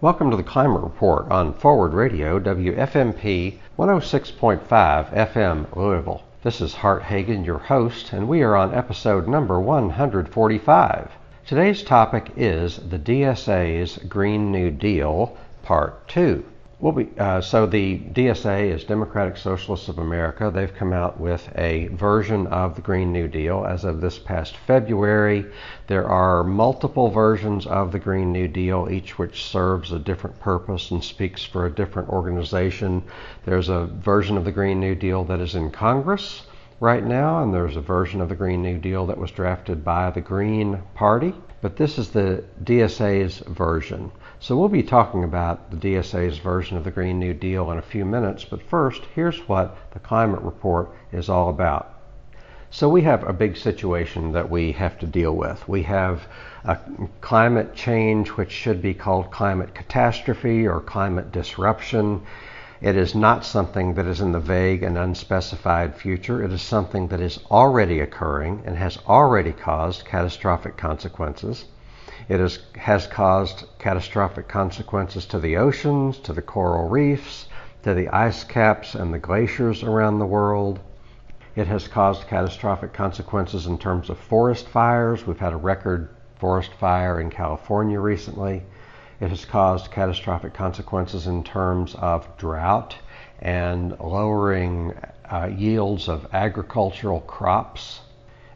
Welcome to the Climate Report on Forward Radio, WFMP 106.5 FM, Louisville. This is Hart Hagen, your host, and we are on episode number 145. Today's topic is the DSA's Green New Deal, Part 2. We'll uh, so the DSA is Democratic Socialists of America. They've come out with a version of the Green New Deal as of this past February. There are multiple versions of the Green New Deal, each which serves a different purpose and speaks for a different organization. There's a version of the Green New Deal that is in Congress right now, and there's a version of the Green New Deal that was drafted by the Green Party. But this is the DSA's version. So we'll be talking about the DSA's version of the Green New Deal in a few minutes, but first, here's what the climate report is all about. So we have a big situation that we have to deal with. We have a climate change which should be called climate catastrophe or climate disruption. It is not something that is in the vague and unspecified future. It is something that is already occurring and has already caused catastrophic consequences. It is, has caused catastrophic consequences to the oceans, to the coral reefs, to the ice caps and the glaciers around the world. It has caused catastrophic consequences in terms of forest fires. We've had a record forest fire in California recently. It has caused catastrophic consequences in terms of drought and lowering uh, yields of agricultural crops.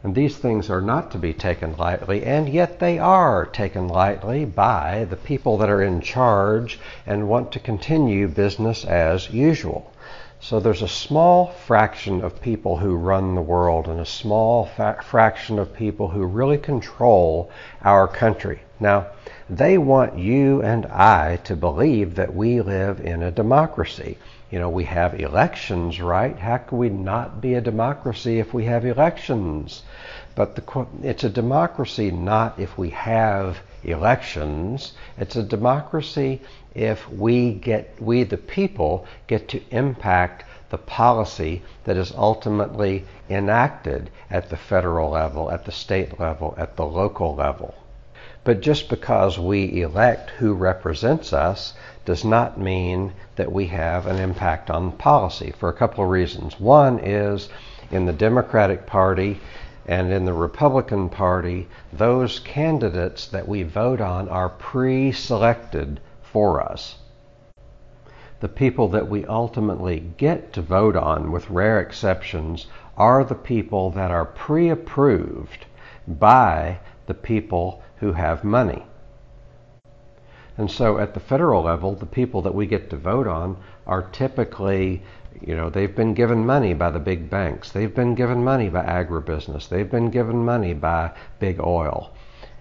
And these things are not to be taken lightly, and yet they are taken lightly by the people that are in charge and want to continue business as usual. So there's a small fraction of people who run the world and a small fa- fraction of people who really control our country. Now, they want you and I to believe that we live in a democracy. You know, we have elections, right? How can we not be a democracy if we have elections? But the, it's a democracy not if we have elections. It's a democracy if we get, we the people get to impact the policy that is ultimately enacted at the federal level, at the state level, at the local level. But just because we elect who represents us does not mean that we have an impact on policy for a couple of reasons. One is in the Democratic Party and in the Republican Party, those candidates that we vote on are pre selected for us. The people that we ultimately get to vote on, with rare exceptions, are the people that are pre approved by the people who have money. And so at the federal level, the people that we get to vote on are typically, you know, they've been given money by the big banks. They've been given money by agribusiness. They've been given money by big oil.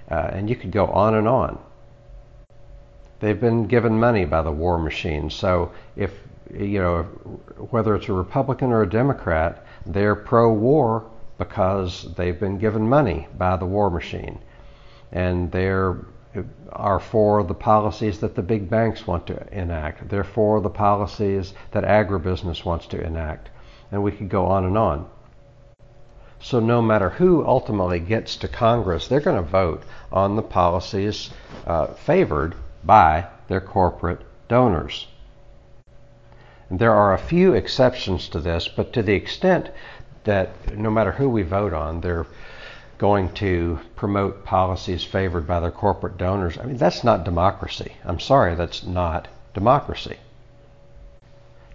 Uh, and you could go on and on. They've been given money by the war machine. So if, you know, whether it's a Republican or a Democrat, they're pro war because they've been given money by the war machine and they're are for the policies that the big banks want to enact. They're for the policies that agribusiness wants to enact. And we could go on and on. So, no matter who ultimately gets to Congress, they're going to vote on the policies uh, favored by their corporate donors. And there are a few exceptions to this, but to the extent that no matter who we vote on, they're going to promote policies favored by their corporate donors. I mean, that's not democracy. I'm sorry, that's not democracy.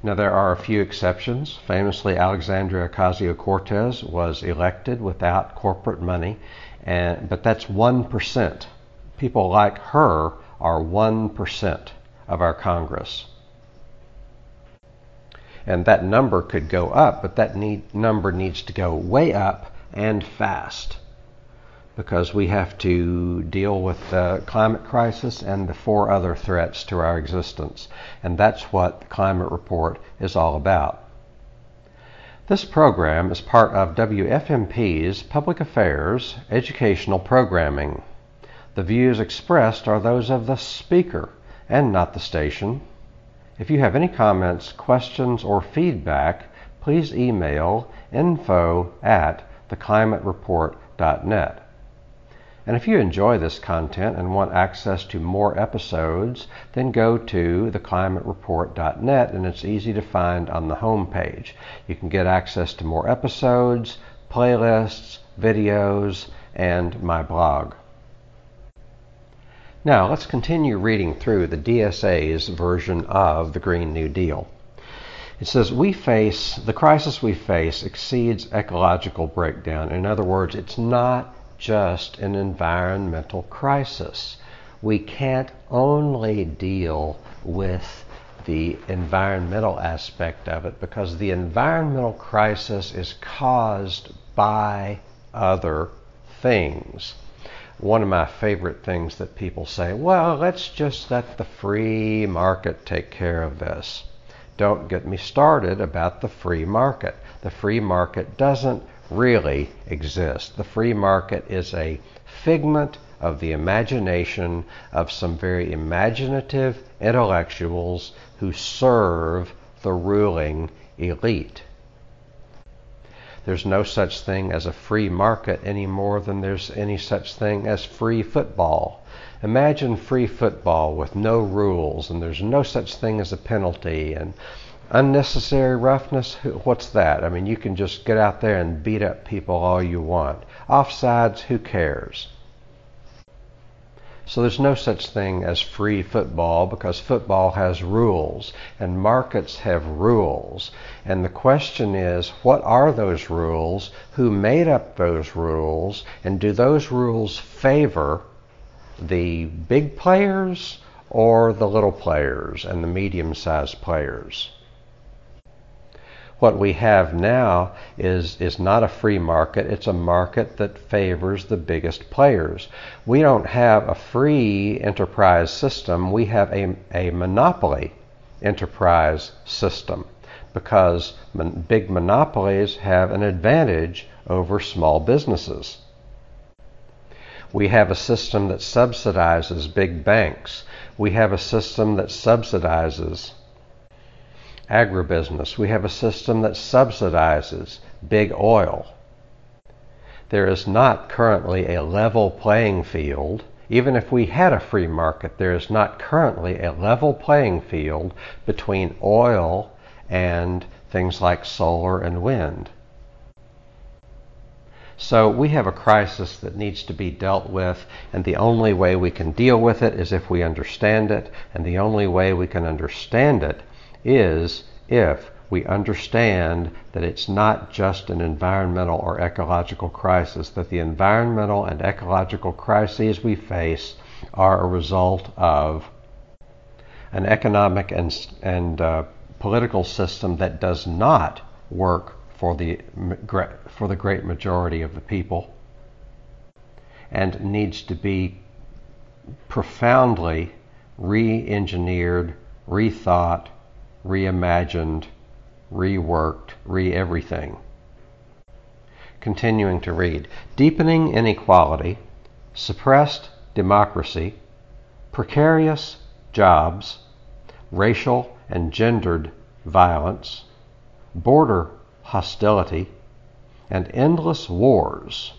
Now, there are a few exceptions. Famously, Alexandria Ocasio Cortez was elected without corporate money, and, but that's 1%. People like her are 1% of our Congress. And that number could go up, but that need, number needs to go way up and fast because we have to deal with the climate crisis and the four other threats to our existence. And that's what the climate report is all about. This program is part of WFMP's Public Affairs educational programming. The views expressed are those of the speaker and not the station. If you have any comments, questions, or feedback, please email info at theclimatereport.net. And if you enjoy this content and want access to more episodes, then go to theclimatereport.net and it's easy to find on the home page. You can get access to more episodes, playlists, videos, and my blog. Now, let's continue reading through the DSA's version of the Green New Deal. It says, We face, the crisis we face exceeds ecological breakdown. In other words, it's not just an environmental crisis. We can't only deal with the environmental aspect of it because the environmental crisis is caused by other things. One of my favorite things that people say, well, let's just let the free market take care of this. Don't get me started about the free market. The free market doesn't really exist. The free market is a figment of the imagination of some very imaginative intellectuals who serve the ruling elite. There's no such thing as a free market any more than there's any such thing as free football. Imagine free football with no rules and there's no such thing as a penalty and Unnecessary roughness, what's that? I mean, you can just get out there and beat up people all you want. Offsides, who cares? So there's no such thing as free football because football has rules and markets have rules. And the question is, what are those rules? Who made up those rules? And do those rules favor the big players or the little players and the medium sized players? What we have now is, is not a free market, it's a market that favors the biggest players. We don't have a free enterprise system, we have a, a monopoly enterprise system because mon- big monopolies have an advantage over small businesses. We have a system that subsidizes big banks. We have a system that subsidizes agribusiness. We have a system that subsidizes big oil. There is not currently a level playing field. Even if we had a free market, there is not currently a level playing field between oil and things like solar and wind. So we have a crisis that needs to be dealt with, and the only way we can deal with it is if we understand it, and the only way we can understand it is if we understand that it's not just an environmental or ecological crisis, that the environmental and ecological crises we face are a result of an economic and, and uh, political system that does not work for the, for the great majority of the people and needs to be profoundly re engineered, rethought, reimagined, reworked, re everything. Continuing to read deepening inequality, suppressed democracy, precarious jobs, racial and gendered violence, border hostility, and endless wars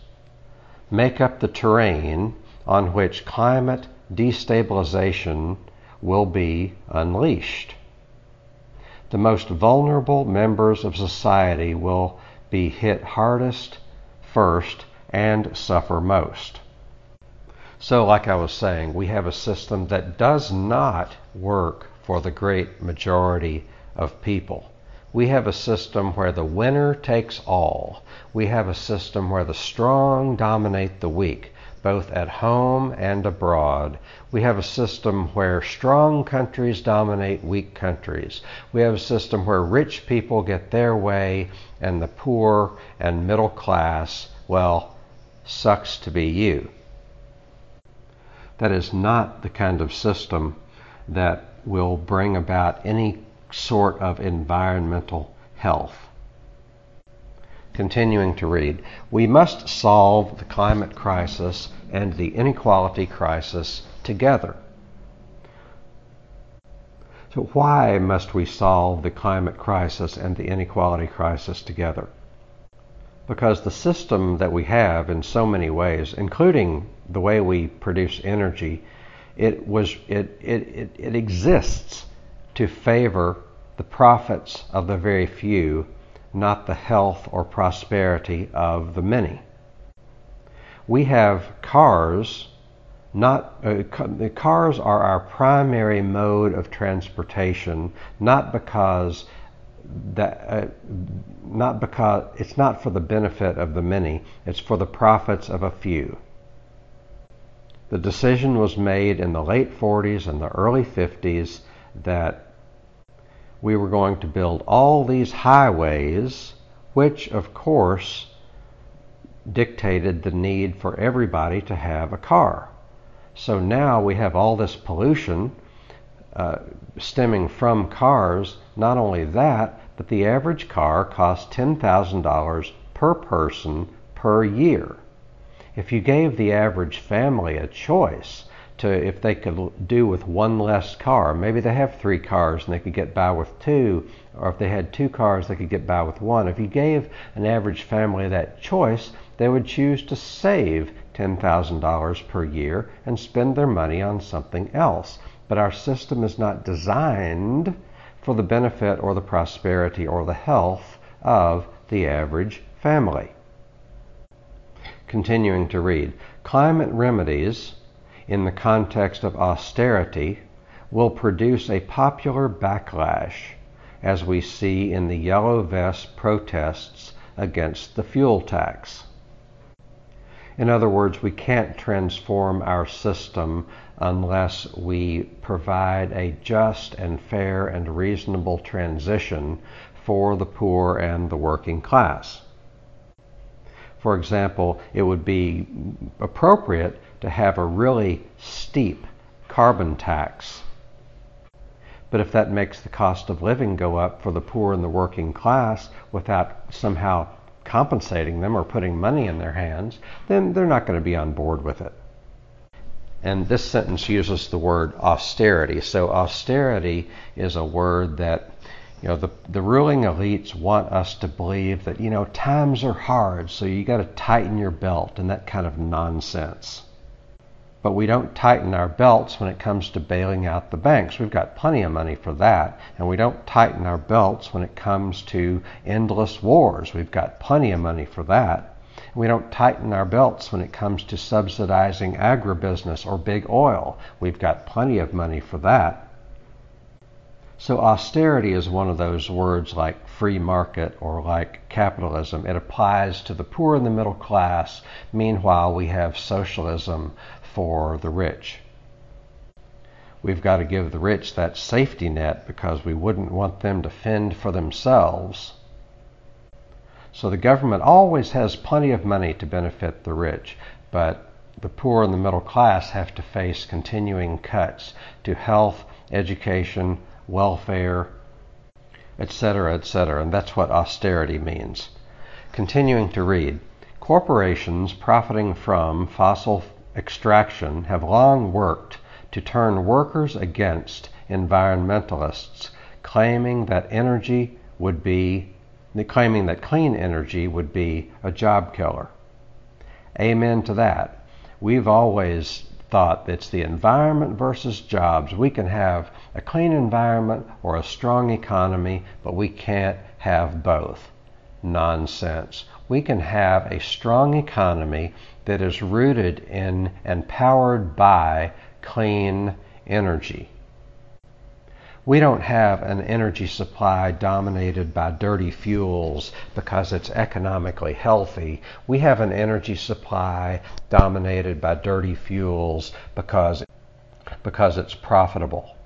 make up the terrain on which climate destabilization will be unleashed the most vulnerable members of society will be hit hardest first and suffer most. So, like I was saying, we have a system that does not work for the great majority of people. We have a system where the winner takes all. We have a system where the strong dominate the weak both at home and abroad. We have a system where strong countries dominate weak countries. We have a system where rich people get their way and the poor and middle class, well, sucks to be you. That is not the kind of system that will bring about any sort of environmental health. Continuing to read, we must solve the climate crisis and the inequality crisis together. So, why must we solve the climate crisis and the inequality crisis together? because the system that we have in so many ways, including the way we produce energy, it was it, it, it, it exists to favor the profits of the very few, not the health or prosperity of the many. We have cars, not uh, the cars are our primary mode of transportation, not because that uh, not because it's not for the benefit of the many, it's for the profits of a few. The decision was made in the late 40s and the early 50s that we were going to build all these highways, which of course dictated the need for everybody to have a car. So now we have all this pollution uh, stemming from cars. Not only that, but the average car costs $10,000 per person per year. If you gave the average family a choice to if they could do with one less car, maybe they have three cars and they could get by with two, or if they had two cars, they could get by with one. If you gave an average family that choice, they would choose to save $10,000 per year and spend their money on something else. But our system is not designed for the benefit or the prosperity or the health of the average family. Continuing to read, climate remedies in the context of austerity will produce a popular backlash, as we see in the Yellow Vest protests against the fuel tax. In other words, we can't transform our system unless we provide a just and fair and reasonable transition for the poor and the working class. For example, it would be appropriate to have a really steep carbon tax. But if that makes the cost of living go up for the poor and the working class without somehow compensating them or putting money in their hands, then they're not going to be on board with it. And this sentence uses the word austerity. So austerity is a word that you know the the ruling elites want us to believe that you know times are hard, so you got to tighten your belt and that kind of nonsense. But we don't tighten our belts when it comes to bailing out the banks. We've got plenty of money for that. And we don't tighten our belts when it comes to endless wars. We've got plenty of money for that. We don't tighten our belts when it comes to subsidizing agribusiness or big oil. We've got plenty of money for that. So austerity is one of those words like free market or like capitalism. It applies to the poor and the middle class. Meanwhile, we have socialism for the rich. We've got to give the rich that safety net because we wouldn't want them to fend for themselves. So the government always has plenty of money to benefit the rich, but the poor and the middle class have to face continuing cuts to health, education, welfare, etc., etc., and that's what austerity means. Continuing to read, corporations profiting from fossil extraction have long worked to turn workers against environmentalists, claiming that energy would be claiming that clean energy would be a job killer. Amen to that. We've always thought it's the environment versus jobs. We can have a clean environment or a strong economy, but we can't have both. Nonsense. We can have a strong economy that is rooted in and powered by clean energy. We don't have an energy supply dominated by dirty fuels because it's economically healthy. We have an energy supply dominated by dirty fuels because, because it's profitable.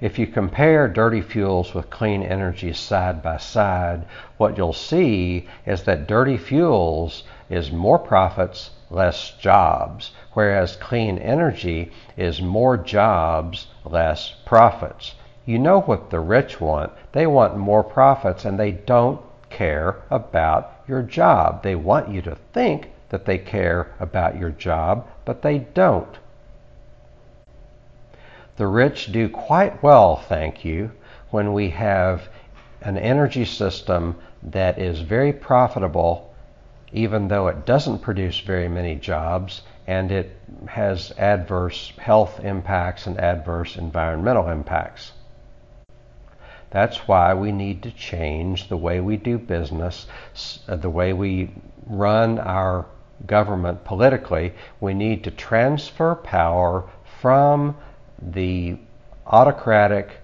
If you compare dirty fuels with clean energy side by side, what you'll see is that dirty fuels is more profits, less jobs, whereas clean energy is more jobs, less profits. You know what the rich want. They want more profits and they don't care about your job. They want you to think that they care about your job, but they don't. The rich do quite well, thank you, when we have an energy system that is very profitable, even though it doesn't produce very many jobs and it has adverse health impacts and adverse environmental impacts. That's why we need to change the way we do business, uh, the way we run our government politically. We need to transfer power from the autocratic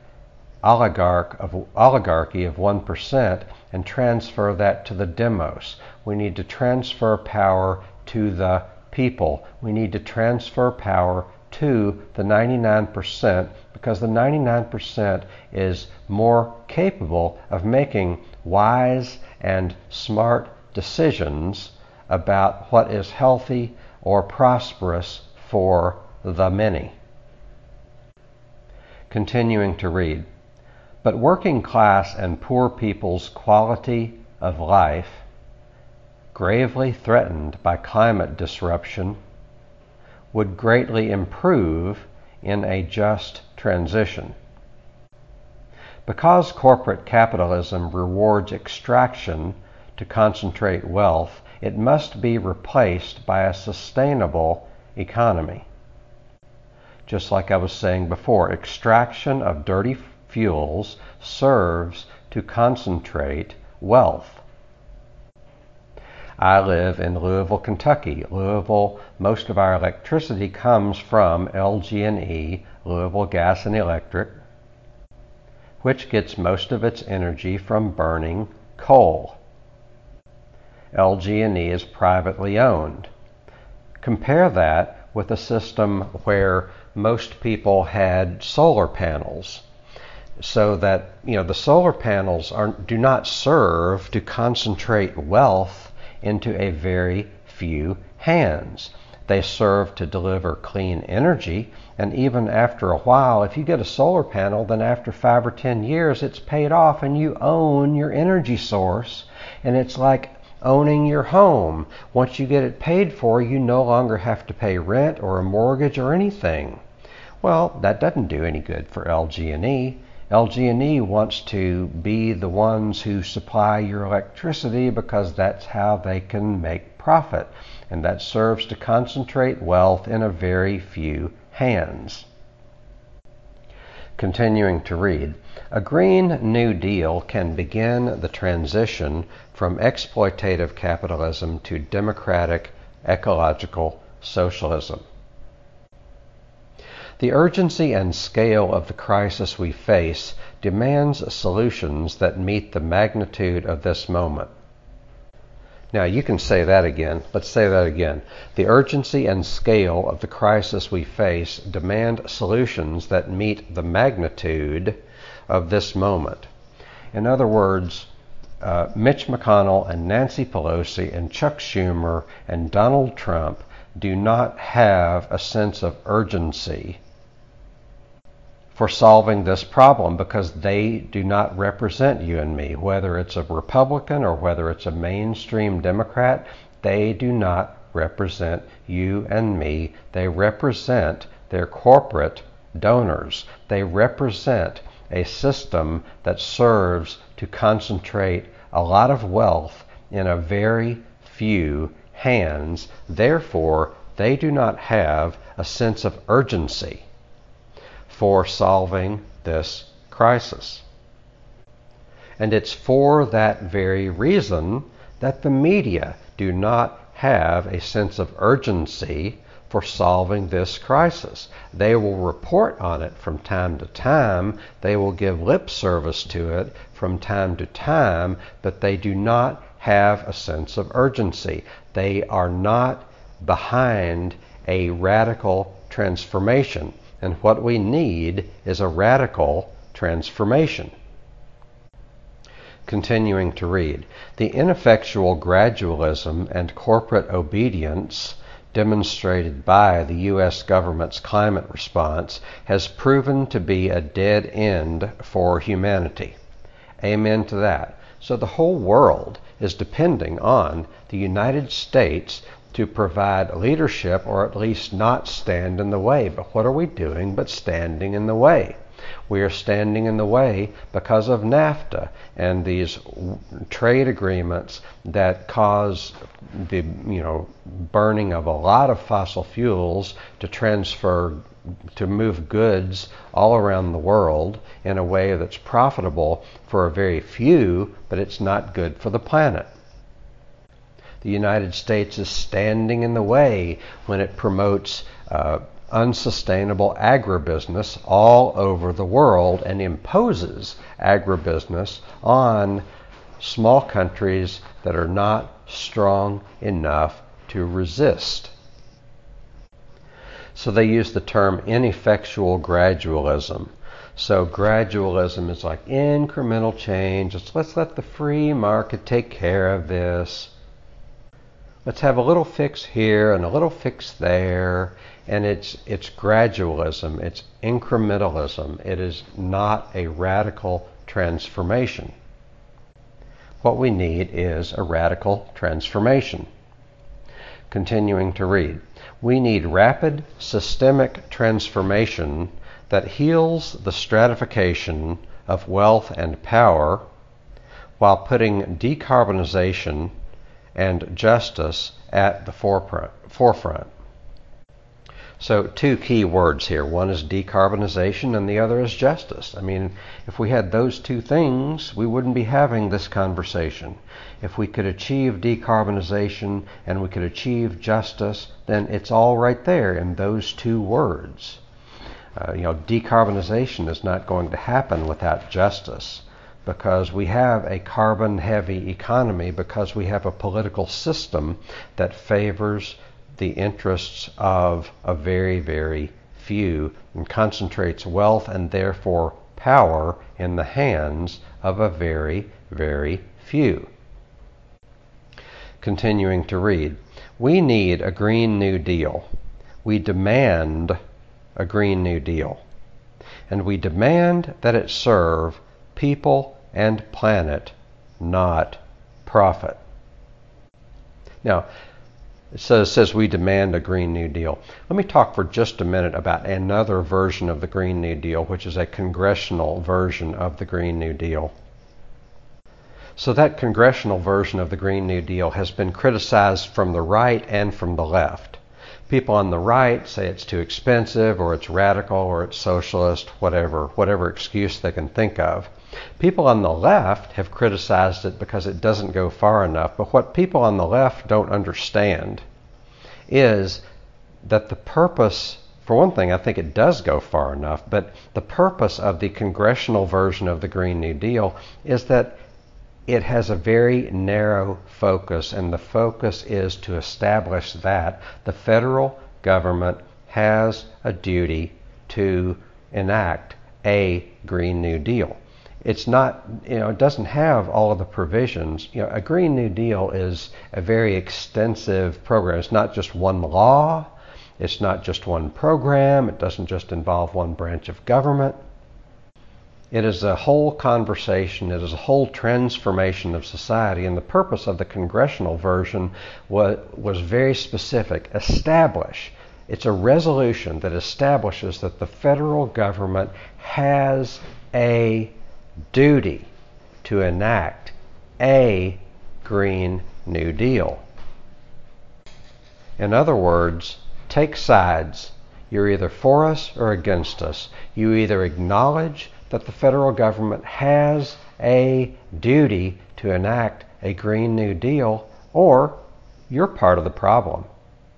oligarch of, oligarchy of 1% and transfer that to the demos. We need to transfer power to the people. We need to transfer power to the 99% because the 99% is more capable of making wise and smart decisions about what is healthy or prosperous for the many. Continuing to read. But working class and poor people's quality of life, gravely threatened by climate disruption, would greatly improve in a just transition. Because corporate capitalism rewards extraction to concentrate wealth, it must be replaced by a sustainable economy. Just like I was saying before, extraction of dirty fuels serves to concentrate wealth. I live in Louisville, Kentucky. Louisville, most of our electricity comes from LG&E, Louisville Gas and Electric, which gets most of its energy from burning coal. LG&E is privately owned. Compare that with a system where most people had solar panels so that you know the solar panels are, do not serve to concentrate wealth into a very few hands. They serve to deliver clean energy, and even after a while, if you get a solar panel, then after five or ten years, it's paid off and you own your energy source. And it's like owning your home. Once you get it paid for, you no longer have to pay rent or a mortgage or anything. Well, that doesn't do any good for LG&E. LG&E wants to be the ones who supply your electricity because that's how they can make profit, and that serves to concentrate wealth in a very few hands. Continuing to read, a Green New Deal can begin the transition from exploitative capitalism to democratic ecological socialism. The urgency and scale of the crisis we face demands solutions that meet the magnitude of this moment. Now, you can say that again. Let's say that again. The urgency and scale of the crisis we face demand solutions that meet the magnitude of this moment. In other words, uh, Mitch McConnell and Nancy Pelosi and Chuck Schumer and Donald Trump do not have a sense of urgency for solving this problem because they do not represent you and me. Whether it's a Republican or whether it's a mainstream Democrat, they do not represent you and me. They represent their corporate donors. They represent a system that serves to concentrate a lot of wealth in a very few hands. Therefore, they do not have a sense of urgency for solving this crisis. And it's for that very reason that the media do not have a sense of urgency for solving this crisis. They will report on it from time to time, they will give lip service to it from time to time, but they do not have a sense of urgency. They are not behind a radical transformation. And what we need is a radical transformation. Continuing to read, the ineffectual gradualism and corporate obedience demonstrated by the U.S. government's climate response has proven to be a dead end for humanity. Amen to that. So the whole world is depending on the United States to provide leadership or at least not stand in the way. But what are we doing but standing in the way? We are standing in the way because of NAFTA and these trade agreements that cause the you know burning of a lot of fossil fuels to transfer to move goods all around the world in a way that's profitable for a very few, but it's not good for the planet. The United States is standing in the way when it promotes uh, unsustainable agribusiness all over the world and imposes agribusiness on small countries that are not strong enough to resist. So they use the term ineffectual gradualism. So gradualism is like incremental change. It's, let's let the free market take care of this. Let's have a little fix here and a little fix there. And it's, it's gradualism, it's incrementalism. It is not a radical transformation. What we need is a radical transformation. Continuing to read. We need rapid systemic transformation that heals the stratification of wealth and power while putting decarbonization and justice at the forefront. So, two key words here. One is decarbonization, and the other is justice. I mean, if we had those two things, we wouldn't be having this conversation. If we could achieve decarbonization and we could achieve justice, then it's all right there in those two words. Uh, you know, decarbonization is not going to happen without justice because we have a carbon heavy economy, because we have a political system that favors the interests of a very, very few and concentrates wealth and therefore power in the hands of a very, very few. Continuing to read, we need a Green New Deal. We demand a Green New Deal. And we demand that it serve people and planet, not profit. Now, it says, says we demand a Green New Deal. Let me talk for just a minute about another version of the Green New Deal, which is a congressional version of the Green New Deal. So, that congressional version of the Green New Deal has been criticized from the right and from the left. People on the right say it's too expensive, or it's radical, or it's socialist, whatever, whatever excuse they can think of. People on the left have criticized it because it doesn't go far enough, but what people on the left don't understand is that the purpose, for one thing, I think it does go far enough, but the purpose of the congressional version of the Green New Deal is that it has a very narrow focus, and the focus is to establish that the federal government has a duty to enact a Green New Deal it's not, you know, it doesn't have all of the provisions. You know, a Green New Deal is a very extensive program. It's not just one law, it's not just one program, it doesn't just involve one branch of government. It is a whole conversation, it is a whole transformation of society, and the purpose of the congressional version was, was very specific establish. It's a resolution that establishes that the federal government has a duty to enact a Green New Deal. In other words, take sides. You're either for us or against us. You either acknowledge that the federal government has a duty to enact a Green New Deal, or you're part of the problem.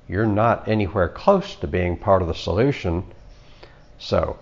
You're not anywhere close to being part of the solution. So,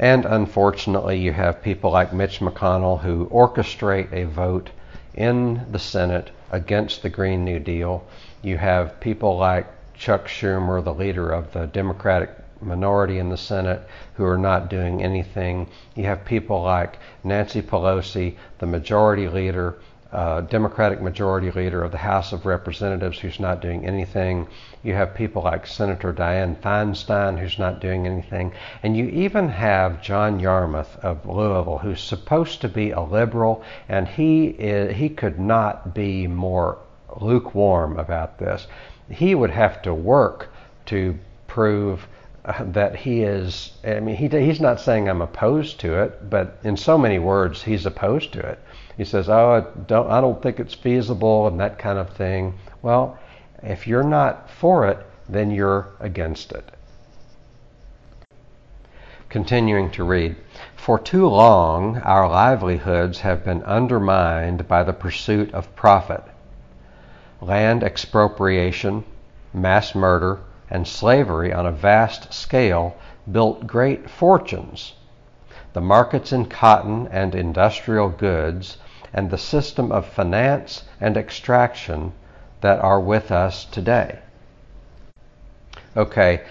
and unfortunately, you have people like Mitch McConnell who orchestrate a vote in the Senate against the Green New Deal. You have people like Chuck Schumer, the leader of the Democratic minority in the Senate, who are not doing anything. You have people like Nancy Pelosi, the majority leader Democratic majority leader of the House of Representatives who's not doing anything. You have people like Senator Dianne Feinstein who's not doing anything. And you even have John Yarmuth of Louisville who's supposed to be a liberal and he is, he could not be more lukewarm about this. He would have to work to prove uh, that he is. I mean, he, he's not saying I'm opposed to it, but in so many words, he's opposed to it. He says, "Oh, I don't, I don't think it's feasible," and that kind of thing. Well, if you're not for it, then you're against it. Continuing to read. For too long, our livelihoods have been undermined by the pursuit of profit. Land expropriation, mass murder, and slavery on a vast scale built great fortunes. The markets in cotton and industrial goods, and the system of finance and extraction that are with us today. Okay,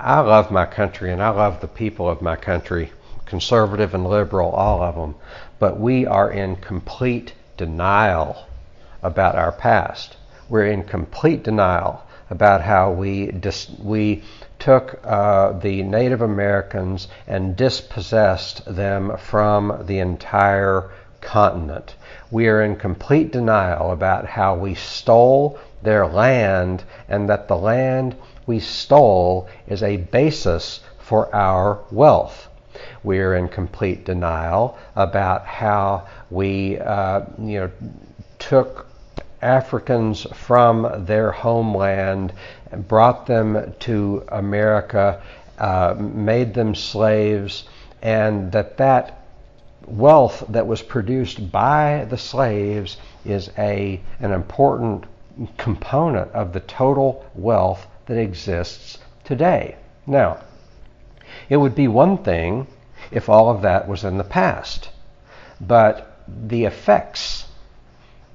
I love my country and I love the people of my country conservative and liberal, all of them. But we are in complete denial about our past. We're in complete denial about how we dis- we took uh, the Native Americans and dispossessed them from the entire continent. We are in complete denial about how we stole their land and that the land we stole is a basis for our wealth. We're in complete denial about how we, uh, you know, took Africans from their homeland and brought them to America, uh, made them slaves, and that that wealth that was produced by the slaves is a an important component of the total wealth that exists today. Now, it would be one thing if all of that was in the past, but the effects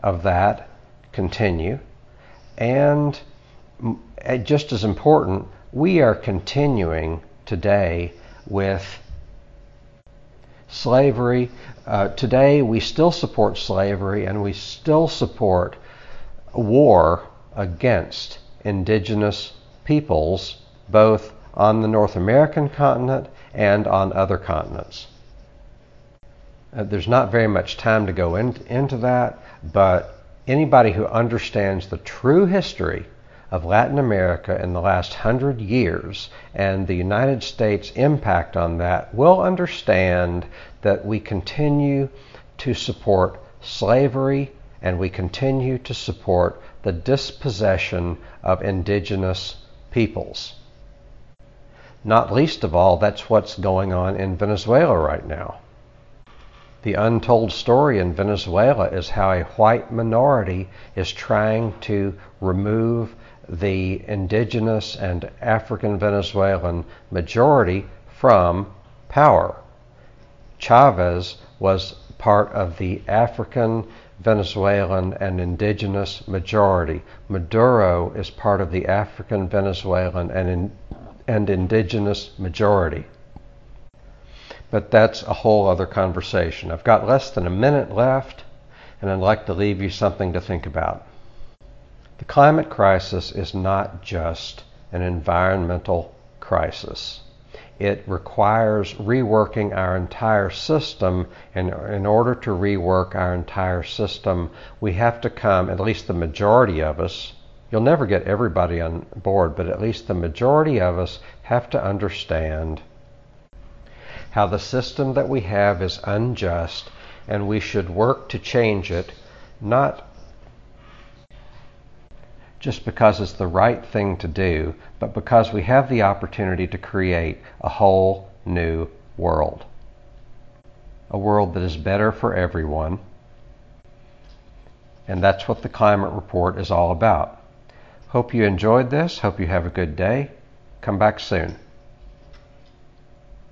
of that continue, and just as important, we are continuing today with slavery. Uh, today, we still support slavery and we still support war against indigenous peoples, both on the North American continent and on other continents. Uh, there's not very much time to go in, into that, but anybody who understands the true history of Latin America in the last hundred years and the United States' impact on that will understand that we continue to support slavery and we continue to support the dispossession of indigenous peoples. Not least of all, that's what's going on in Venezuela right now. The untold story in Venezuela is how a white minority is trying to remove the indigenous and African Venezuelan majority from power. Chavez was part of the African Venezuelan and indigenous majority. Maduro is part of the African Venezuelan and in, and indigenous majority. But that's a whole other conversation. I've got less than a minute left, and I'd like to leave you something to think about. The climate crisis is not just an environmental crisis. It requires reworking our entire system, and in order to rework our entire system, we have to come, at least the majority of us, You'll never get everybody on board, but at least the majority of us have to understand how the system that we have is unjust and we should work to change it, not just because it's the right thing to do, but because we have the opportunity to create a whole new world. A world that is better for everyone. And that's what the climate report is all about. Hope you enjoyed this. Hope you have a good day. Come back soon.